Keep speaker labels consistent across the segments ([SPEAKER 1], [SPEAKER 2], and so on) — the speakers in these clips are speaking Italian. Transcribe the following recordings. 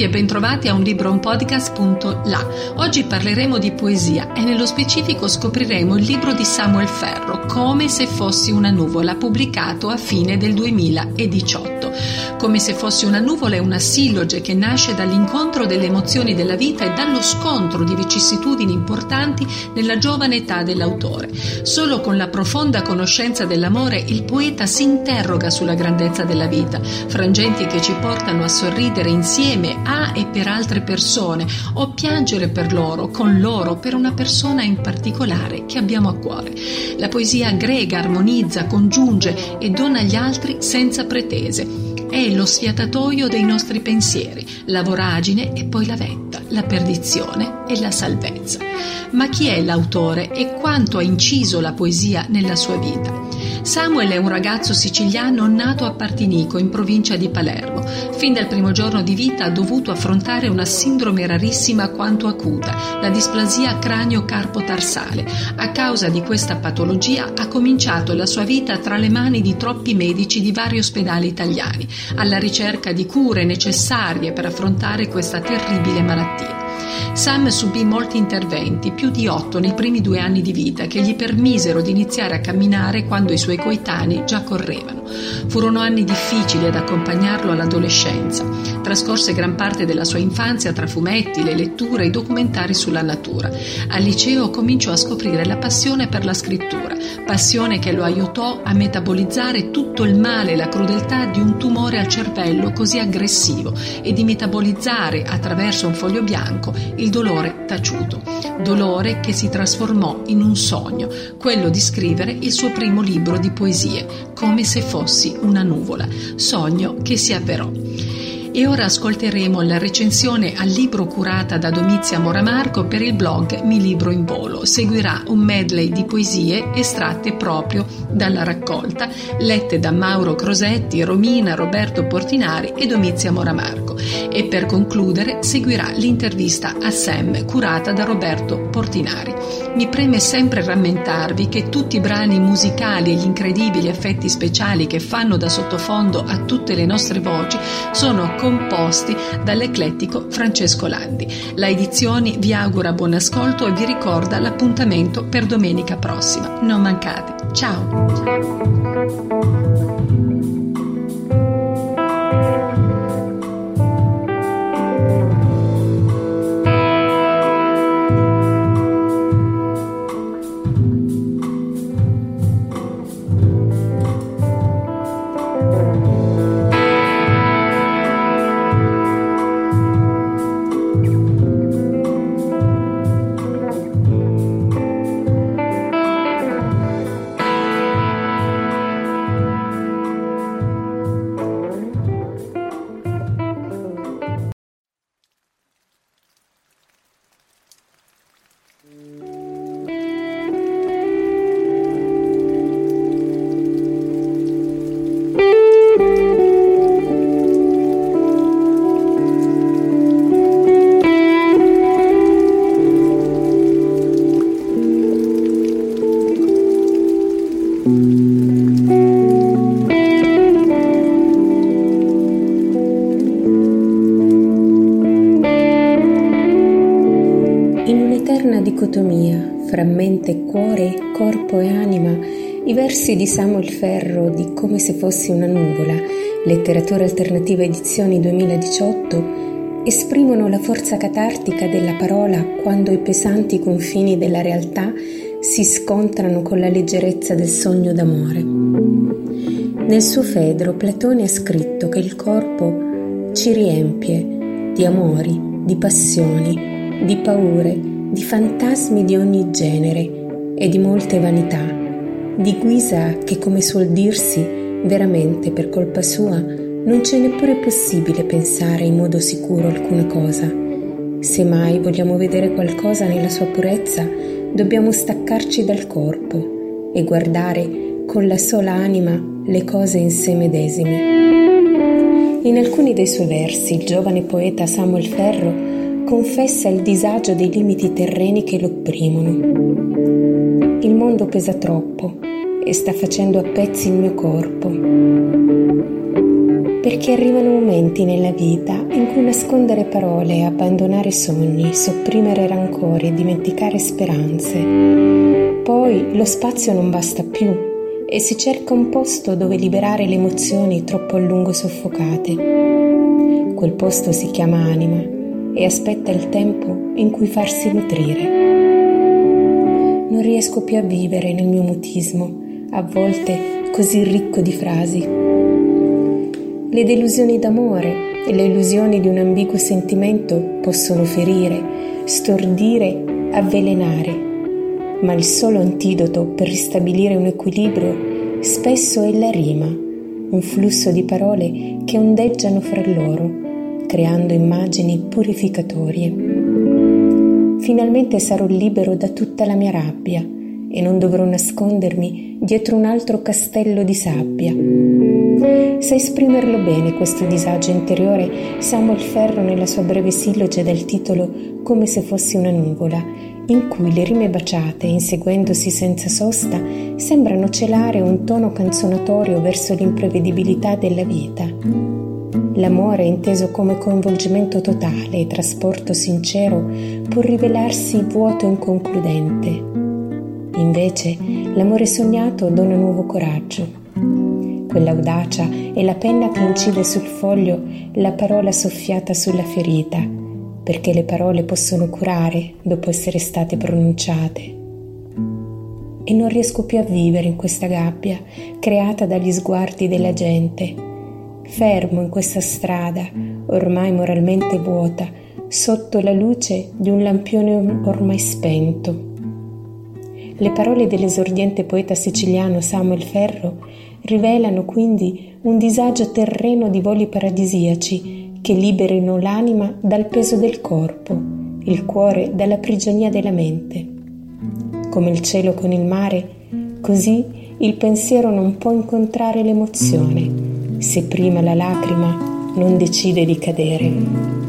[SPEAKER 1] Tutti e bentrovati a un libro un podcast.la. Oggi parleremo di poesia e nello specifico scopriremo il libro di Samuel Ferro, Come se fossi una nuvola, pubblicato a fine del 2018. Come se fossi una nuvola è una silloge che nasce dall'incontro delle emozioni della vita e dallo scontro di vicissitudini importanti nella giovane età dell'autore. Solo con la profonda conoscenza dell'amore il poeta si interroga sulla grandezza della vita, frangenti che ci portano a sorridere insieme a e per altre persone o piangere per loro, con loro, per una persona in particolare che abbiamo a cuore. La poesia aggrega, armonizza, congiunge e dona agli altri senza pretese è lo sfiatatoio dei nostri pensieri, la voragine e poi la vetta, la perdizione e la salvezza. Ma chi è l'autore e quanto ha inciso la poesia nella sua vita? Samuel è un ragazzo siciliano nato a Partinico, in provincia di Palermo. Fin dal primo giorno di vita ha dovuto affrontare una sindrome rarissima quanto acuta, la displasia cranio-carpo-tarsale. A causa di questa patologia ha cominciato la sua vita tra le mani di troppi medici di vari ospedali italiani, alla ricerca di cure necessarie per affrontare questa terribile malattia. Sam subì molti interventi, più di otto nei primi due anni di vita, che gli permisero di iniziare a camminare quando i suoi coetanei già correvano. Furono anni difficili ad accompagnarlo all'adolescenza. Trascorse gran parte della sua infanzia tra fumetti, le letture e i documentari sulla natura. Al liceo cominciò a scoprire la passione per la scrittura, passione che lo aiutò a metabolizzare tutto il male e la crudeltà di un tumore al cervello così aggressivo e di metabolizzare attraverso un foglio bianco il dolore taciuto, dolore che si trasformò in un sogno, quello di scrivere il suo primo libro di poesie, come se fossi una nuvola, sogno che si avverò. E ora ascolteremo la recensione al libro curata da Domizia Moramarco per il blog Mi Libro in Volo. Seguirà un medley di poesie estratte proprio dalla raccolta, lette da Mauro Crosetti, Romina, Roberto Portinari e Domizia Moramarco. E per concludere seguirà l'intervista a Sam curata da Roberto Portinari. Mi preme sempre rammentarvi che tutti i brani musicali e gli incredibili effetti speciali che fanno da sottofondo a tutte le nostre voci sono composti dall'eclettico Francesco Landi. La edizione vi augura buon ascolto e vi ricorda l'appuntamento per domenica prossima. Non mancate. Ciao!
[SPEAKER 2] I versi di Samuel Ferro di Come se fossi una nuvola, letteratura alternativa edizioni 2018, esprimono la forza catartica della parola quando i pesanti confini della realtà si scontrano con la leggerezza del sogno d'amore. Nel suo Fedro Platone ha scritto che il corpo ci riempie di amori, di passioni, di paure, di fantasmi di ogni genere e di molte vanità, di guisa che, come suol dirsi, veramente per colpa sua non c'è neppure possibile pensare in modo sicuro alcuna cosa. Se mai vogliamo vedere qualcosa nella sua purezza, dobbiamo staccarci dal corpo e guardare con la sola anima le cose in sé medesime. In alcuni dei suoi versi il giovane poeta Samuel Ferro confessa il disagio dei limiti terreni che lo opprimono. Il mondo pesa troppo e sta facendo a pezzi il mio corpo. Perché arrivano momenti nella vita in cui nascondere parole, abbandonare sogni, sopprimere rancori e dimenticare speranze. Poi lo spazio non basta più e si cerca un posto dove liberare le emozioni troppo a lungo soffocate. Quel posto si chiama anima e aspetta il tempo in cui farsi nutrire. Non riesco più a vivere nel mio mutismo, a volte così ricco di frasi. Le delusioni d'amore e le illusioni di un ambiguo sentimento possono ferire, stordire, avvelenare, ma il solo antidoto per ristabilire un equilibrio spesso è la rima, un flusso di parole che ondeggiano fra loro creando immagini purificatorie. Finalmente sarò libero da tutta la mia rabbia e non dovrò nascondermi dietro un altro castello di sabbia. Sa esprimerlo bene questo disagio interiore Samuel Ferro nella sua breve silloge dal titolo Come se fossi una nuvola, in cui le rime baciate, inseguendosi senza sosta, sembrano celare un tono canzonatorio verso l'imprevedibilità della vita. L'amore, inteso come coinvolgimento totale e trasporto sincero, può rivelarsi vuoto e inconcludente. Invece, l'amore sognato dona nuovo coraggio. Quell'audacia è la penna che incide sul foglio la parola soffiata sulla ferita, perché le parole possono curare dopo essere state pronunciate. E non riesco più a vivere in questa gabbia creata dagli sguardi della gente fermo in questa strada, ormai moralmente vuota, sotto la luce di un lampione ormai spento. Le parole dell'esordiente poeta siciliano Samuel Ferro rivelano quindi un disagio terreno di voli paradisiaci che liberino l'anima dal peso del corpo, il cuore dalla prigionia della mente. Come il cielo con il mare, così il pensiero non può incontrare l'emozione se prima la lacrima non decide di cadere.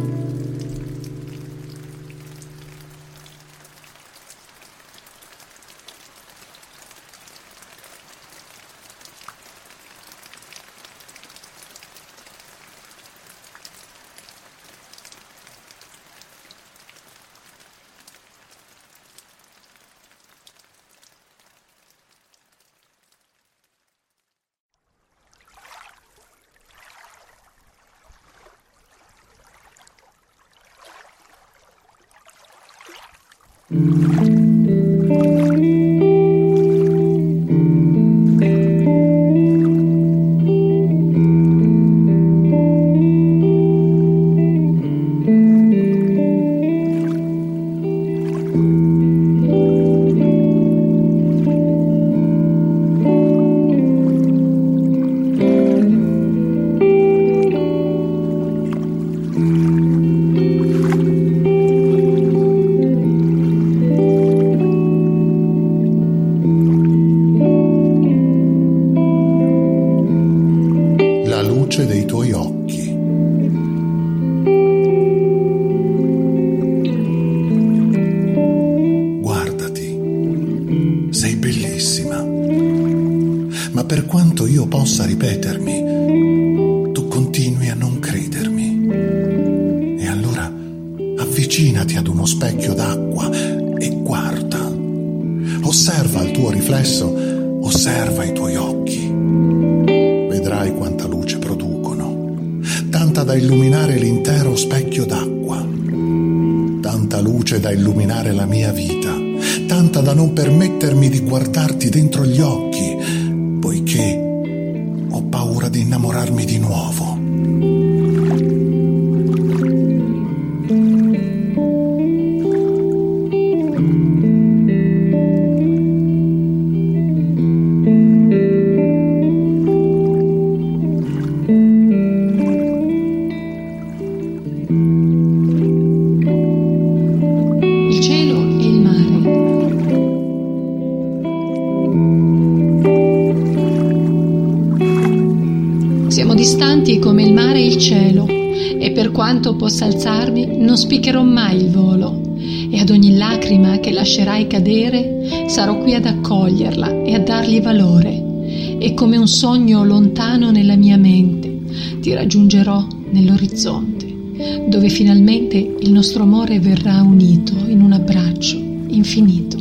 [SPEAKER 3] Possa ripetermi, tu continui a non credermi. E allora avvicinati ad uno specchio d'acqua e guarda. Osserva il tuo riflesso, osserva i tuoi occhi. Vedrai luce tanta da illuminare l'intero specchio d'acqua, tanta luce da illuminare la mia vita, tanta da non permettermi di guardarti dentro gli occhi, poiché di innamorarmi di nuovo.
[SPEAKER 1] Quanto possa alzarmi, non spiccherò mai il volo, e ad ogni lacrima che lascerai cadere, sarò qui ad accoglierla e a dargli valore, e come un sogno lontano nella mia mente, ti raggiungerò nell'orizzonte, dove finalmente il nostro amore verrà unito in un abbraccio infinito.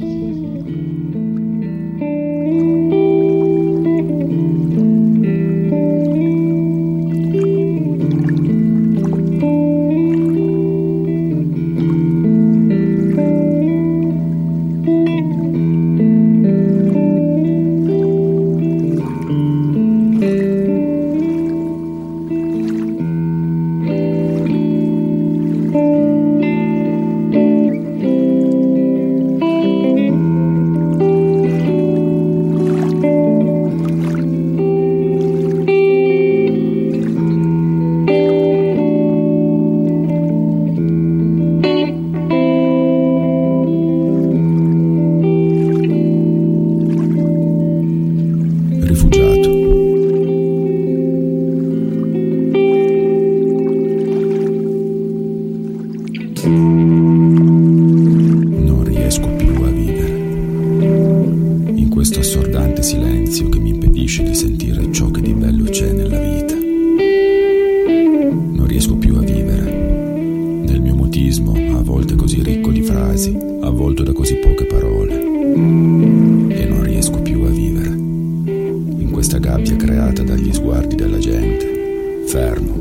[SPEAKER 2] questa gabbia creata dagli sguardi della gente, fermo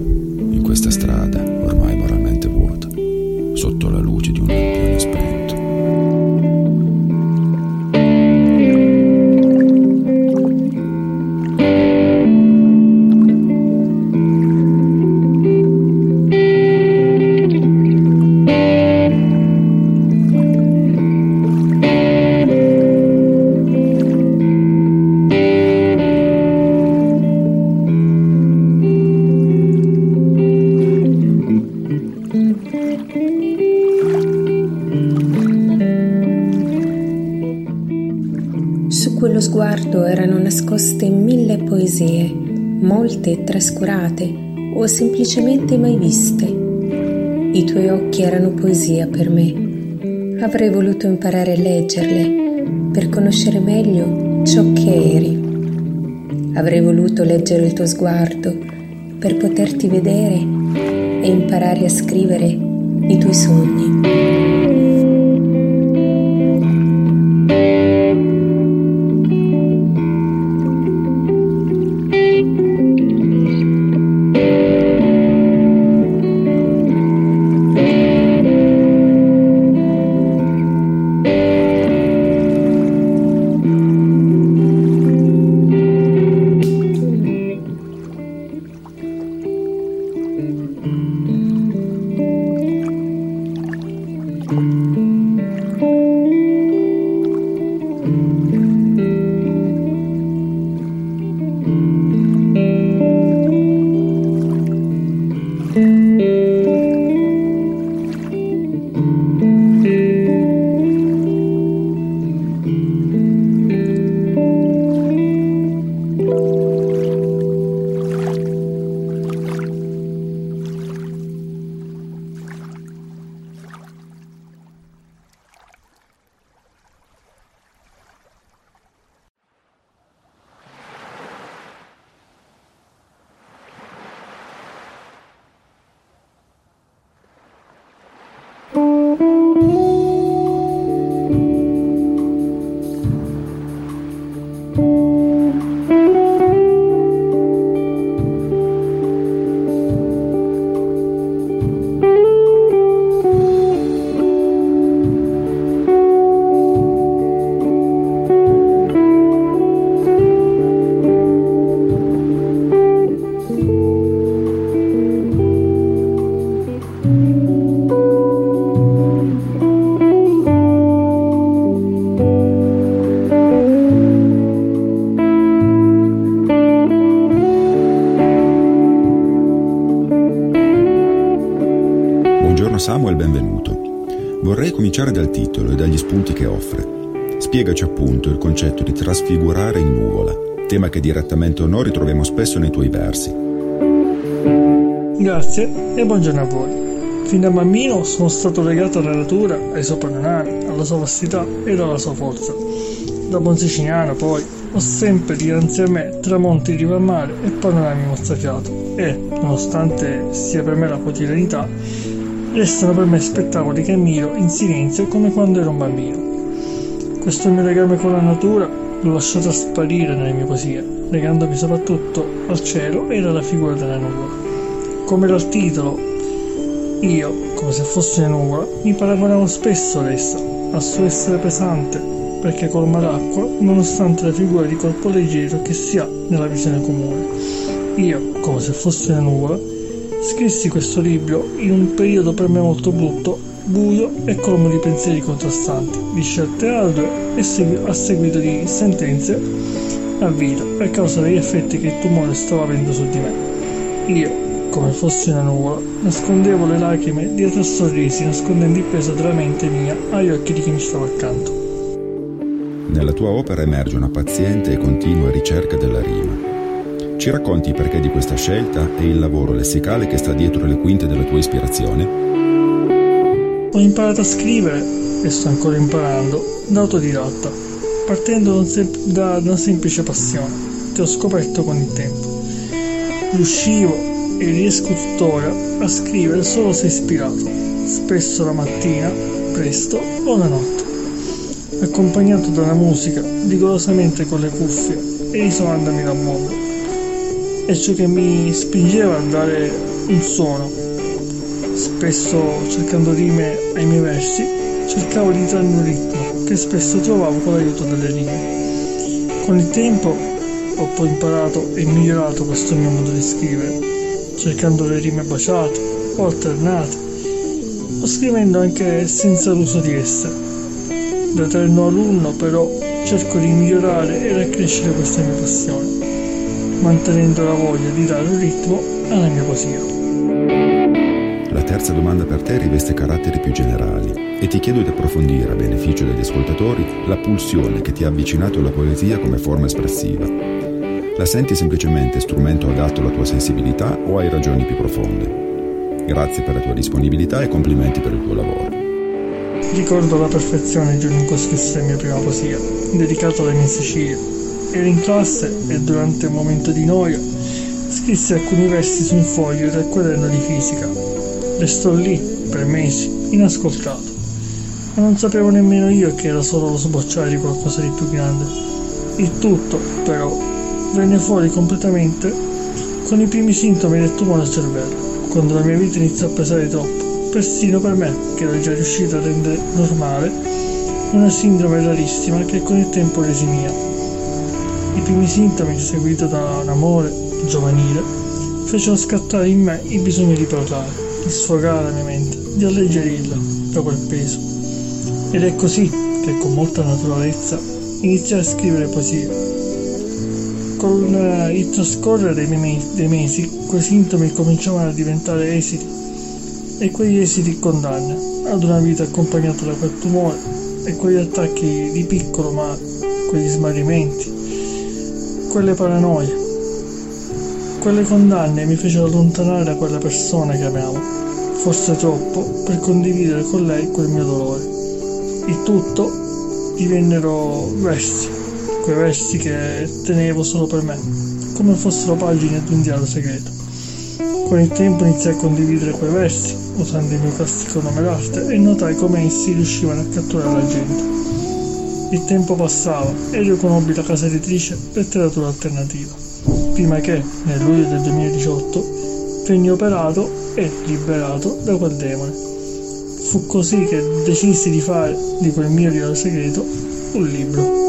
[SPEAKER 2] in questa strada. Nascoste mille poesie, molte trascurate o semplicemente mai viste. I tuoi occhi erano poesia per me. Avrei voluto imparare a leggerle per conoscere meglio ciò che eri. Avrei voluto leggere il tuo sguardo per poterti vedere e imparare a scrivere i tuoi sogni.
[SPEAKER 4] Samuel, benvenuto. Vorrei cominciare dal titolo e dagli spunti che offre. Spiegaci appunto il concetto di trasfigurare in nuvola, tema che direttamente o no ritroviamo spesso nei tuoi versi.
[SPEAKER 5] Grazie e buongiorno a voi. Fin da bambino sono stato legato alla natura, ai sopranari, alla sua vastità ed alla sua forza. Da buon siciliano, poi, ho sempre dinanzi a me tramonti di mare e panorami mozzafiato e, nonostante sia per me la quotidianità, restano per me spettacoli che ammiro in silenzio come quando ero un bambino. Questo mio legame con la natura l'ho lasciato sparire nelle mie poesie, legandomi soprattutto al cielo e alla figura della nuvola. Come dal titolo, io, come se fossi una nuvola, mi paragonavo spesso ad essa, al suo essere pesante, perché colma l'acqua, nonostante la figura di corpo leggero che si ha nella visione comune. Io, come se fossi una nuvola, Scrissi questo libro in un periodo per me molto brutto, buio e colmo di pensieri contrastanti, di scelte ardue e segu- a seguito di sentenze a vita a causa degli effetti che il tumore stava avendo su di me. Io, come fossi una nuvola, nascondevo le lacrime dietro a sorrisi, nascondendo il peso della mente mia agli occhi di chi mi stava accanto.
[SPEAKER 4] Nella tua opera emerge una paziente e continua ricerca della rima ci racconti perché di questa scelta e il lavoro lessicale che sta dietro le quinte della tua ispirazione?
[SPEAKER 5] Ho imparato a scrivere, e sto ancora imparando, da autodidatta, partendo da una semplice passione che ho scoperto con il tempo. Riuscivo e riesco tuttora a scrivere solo se ispirato, spesso la mattina, presto o la notte, accompagnato da una musica rigorosamente con le cuffie e isolandomi dal mondo è ciò che mi spingeva a dare un suono. Spesso cercando rime ai miei versi, cercavo di trarne un ritmo che spesso trovavo con l'aiuto delle rime. Con il tempo ho poi imparato e migliorato questo mio modo di scrivere, cercando le rime baciate o alternate, o scrivendo anche senza l'uso di esse. Da eterno alunno però cerco di migliorare e accrescere questa mia passione mantenendo la voglia di dare un ritmo alla mia poesia.
[SPEAKER 4] La terza domanda per te riveste caratteri più generali e ti chiedo di approfondire a beneficio degli ascoltatori la pulsione che ti ha avvicinato alla poesia come forma espressiva. La senti semplicemente strumento adatto alla tua sensibilità o hai ragioni più profonde? Grazie per la tua disponibilità e complimenti per il tuo lavoro.
[SPEAKER 5] Ricordo alla perfezione giorno in cui scrisse la mia prima poesia, dedicata alla mia Sicilia. Ero in classe e durante un momento di noia scrissi alcuni versi su un foglio del quaderno di fisica Restò lì per mesi, inascoltato, ma non sapevo nemmeno io che era solo lo sbocciare di qualcosa di più grande. Il tutto, però, venne fuori completamente con i primi sintomi del tumore al cervello, quando la mia vita iniziò a pesare troppo, persino per me, che ero già riuscito a rendere normale una sindrome rarissima che con il tempo resi mia. I primi sintomi, seguiti da un amore giovanile, fecero scattare in me il bisogno di parlare di sfogare la mia mente, di alleggerirla da quel peso. Ed è così che con molta naturalezza iniziai a scrivere poesie. Con eh, il trascorrere dei, mesi, dei mesi, quei sintomi cominciavano a diventare esiti e quegli esiti condanne ad una vita accompagnata da quel tumore e quegli attacchi di piccolo male, quegli smarrimenti, quelle paranoie quelle condanne mi fecero allontanare da quella persona che amavo, forse troppo per condividere con lei quel mio dolore. Il tutto divennero versi, quei versi che tenevo solo per me, come fossero pagine di un diario segreto. Con il tempo iniziai a condividere quei versi, usando il mio classico nome d'arte, e notai come essi riuscivano a catturare la gente. Il tempo passava e io conobbi la casa editrice Letteratura Alternativa prima che, nel luglio del 2018, venni operato e liberato da quel demone. Fu così che decisi di fare di quel mio diario segreto un libro.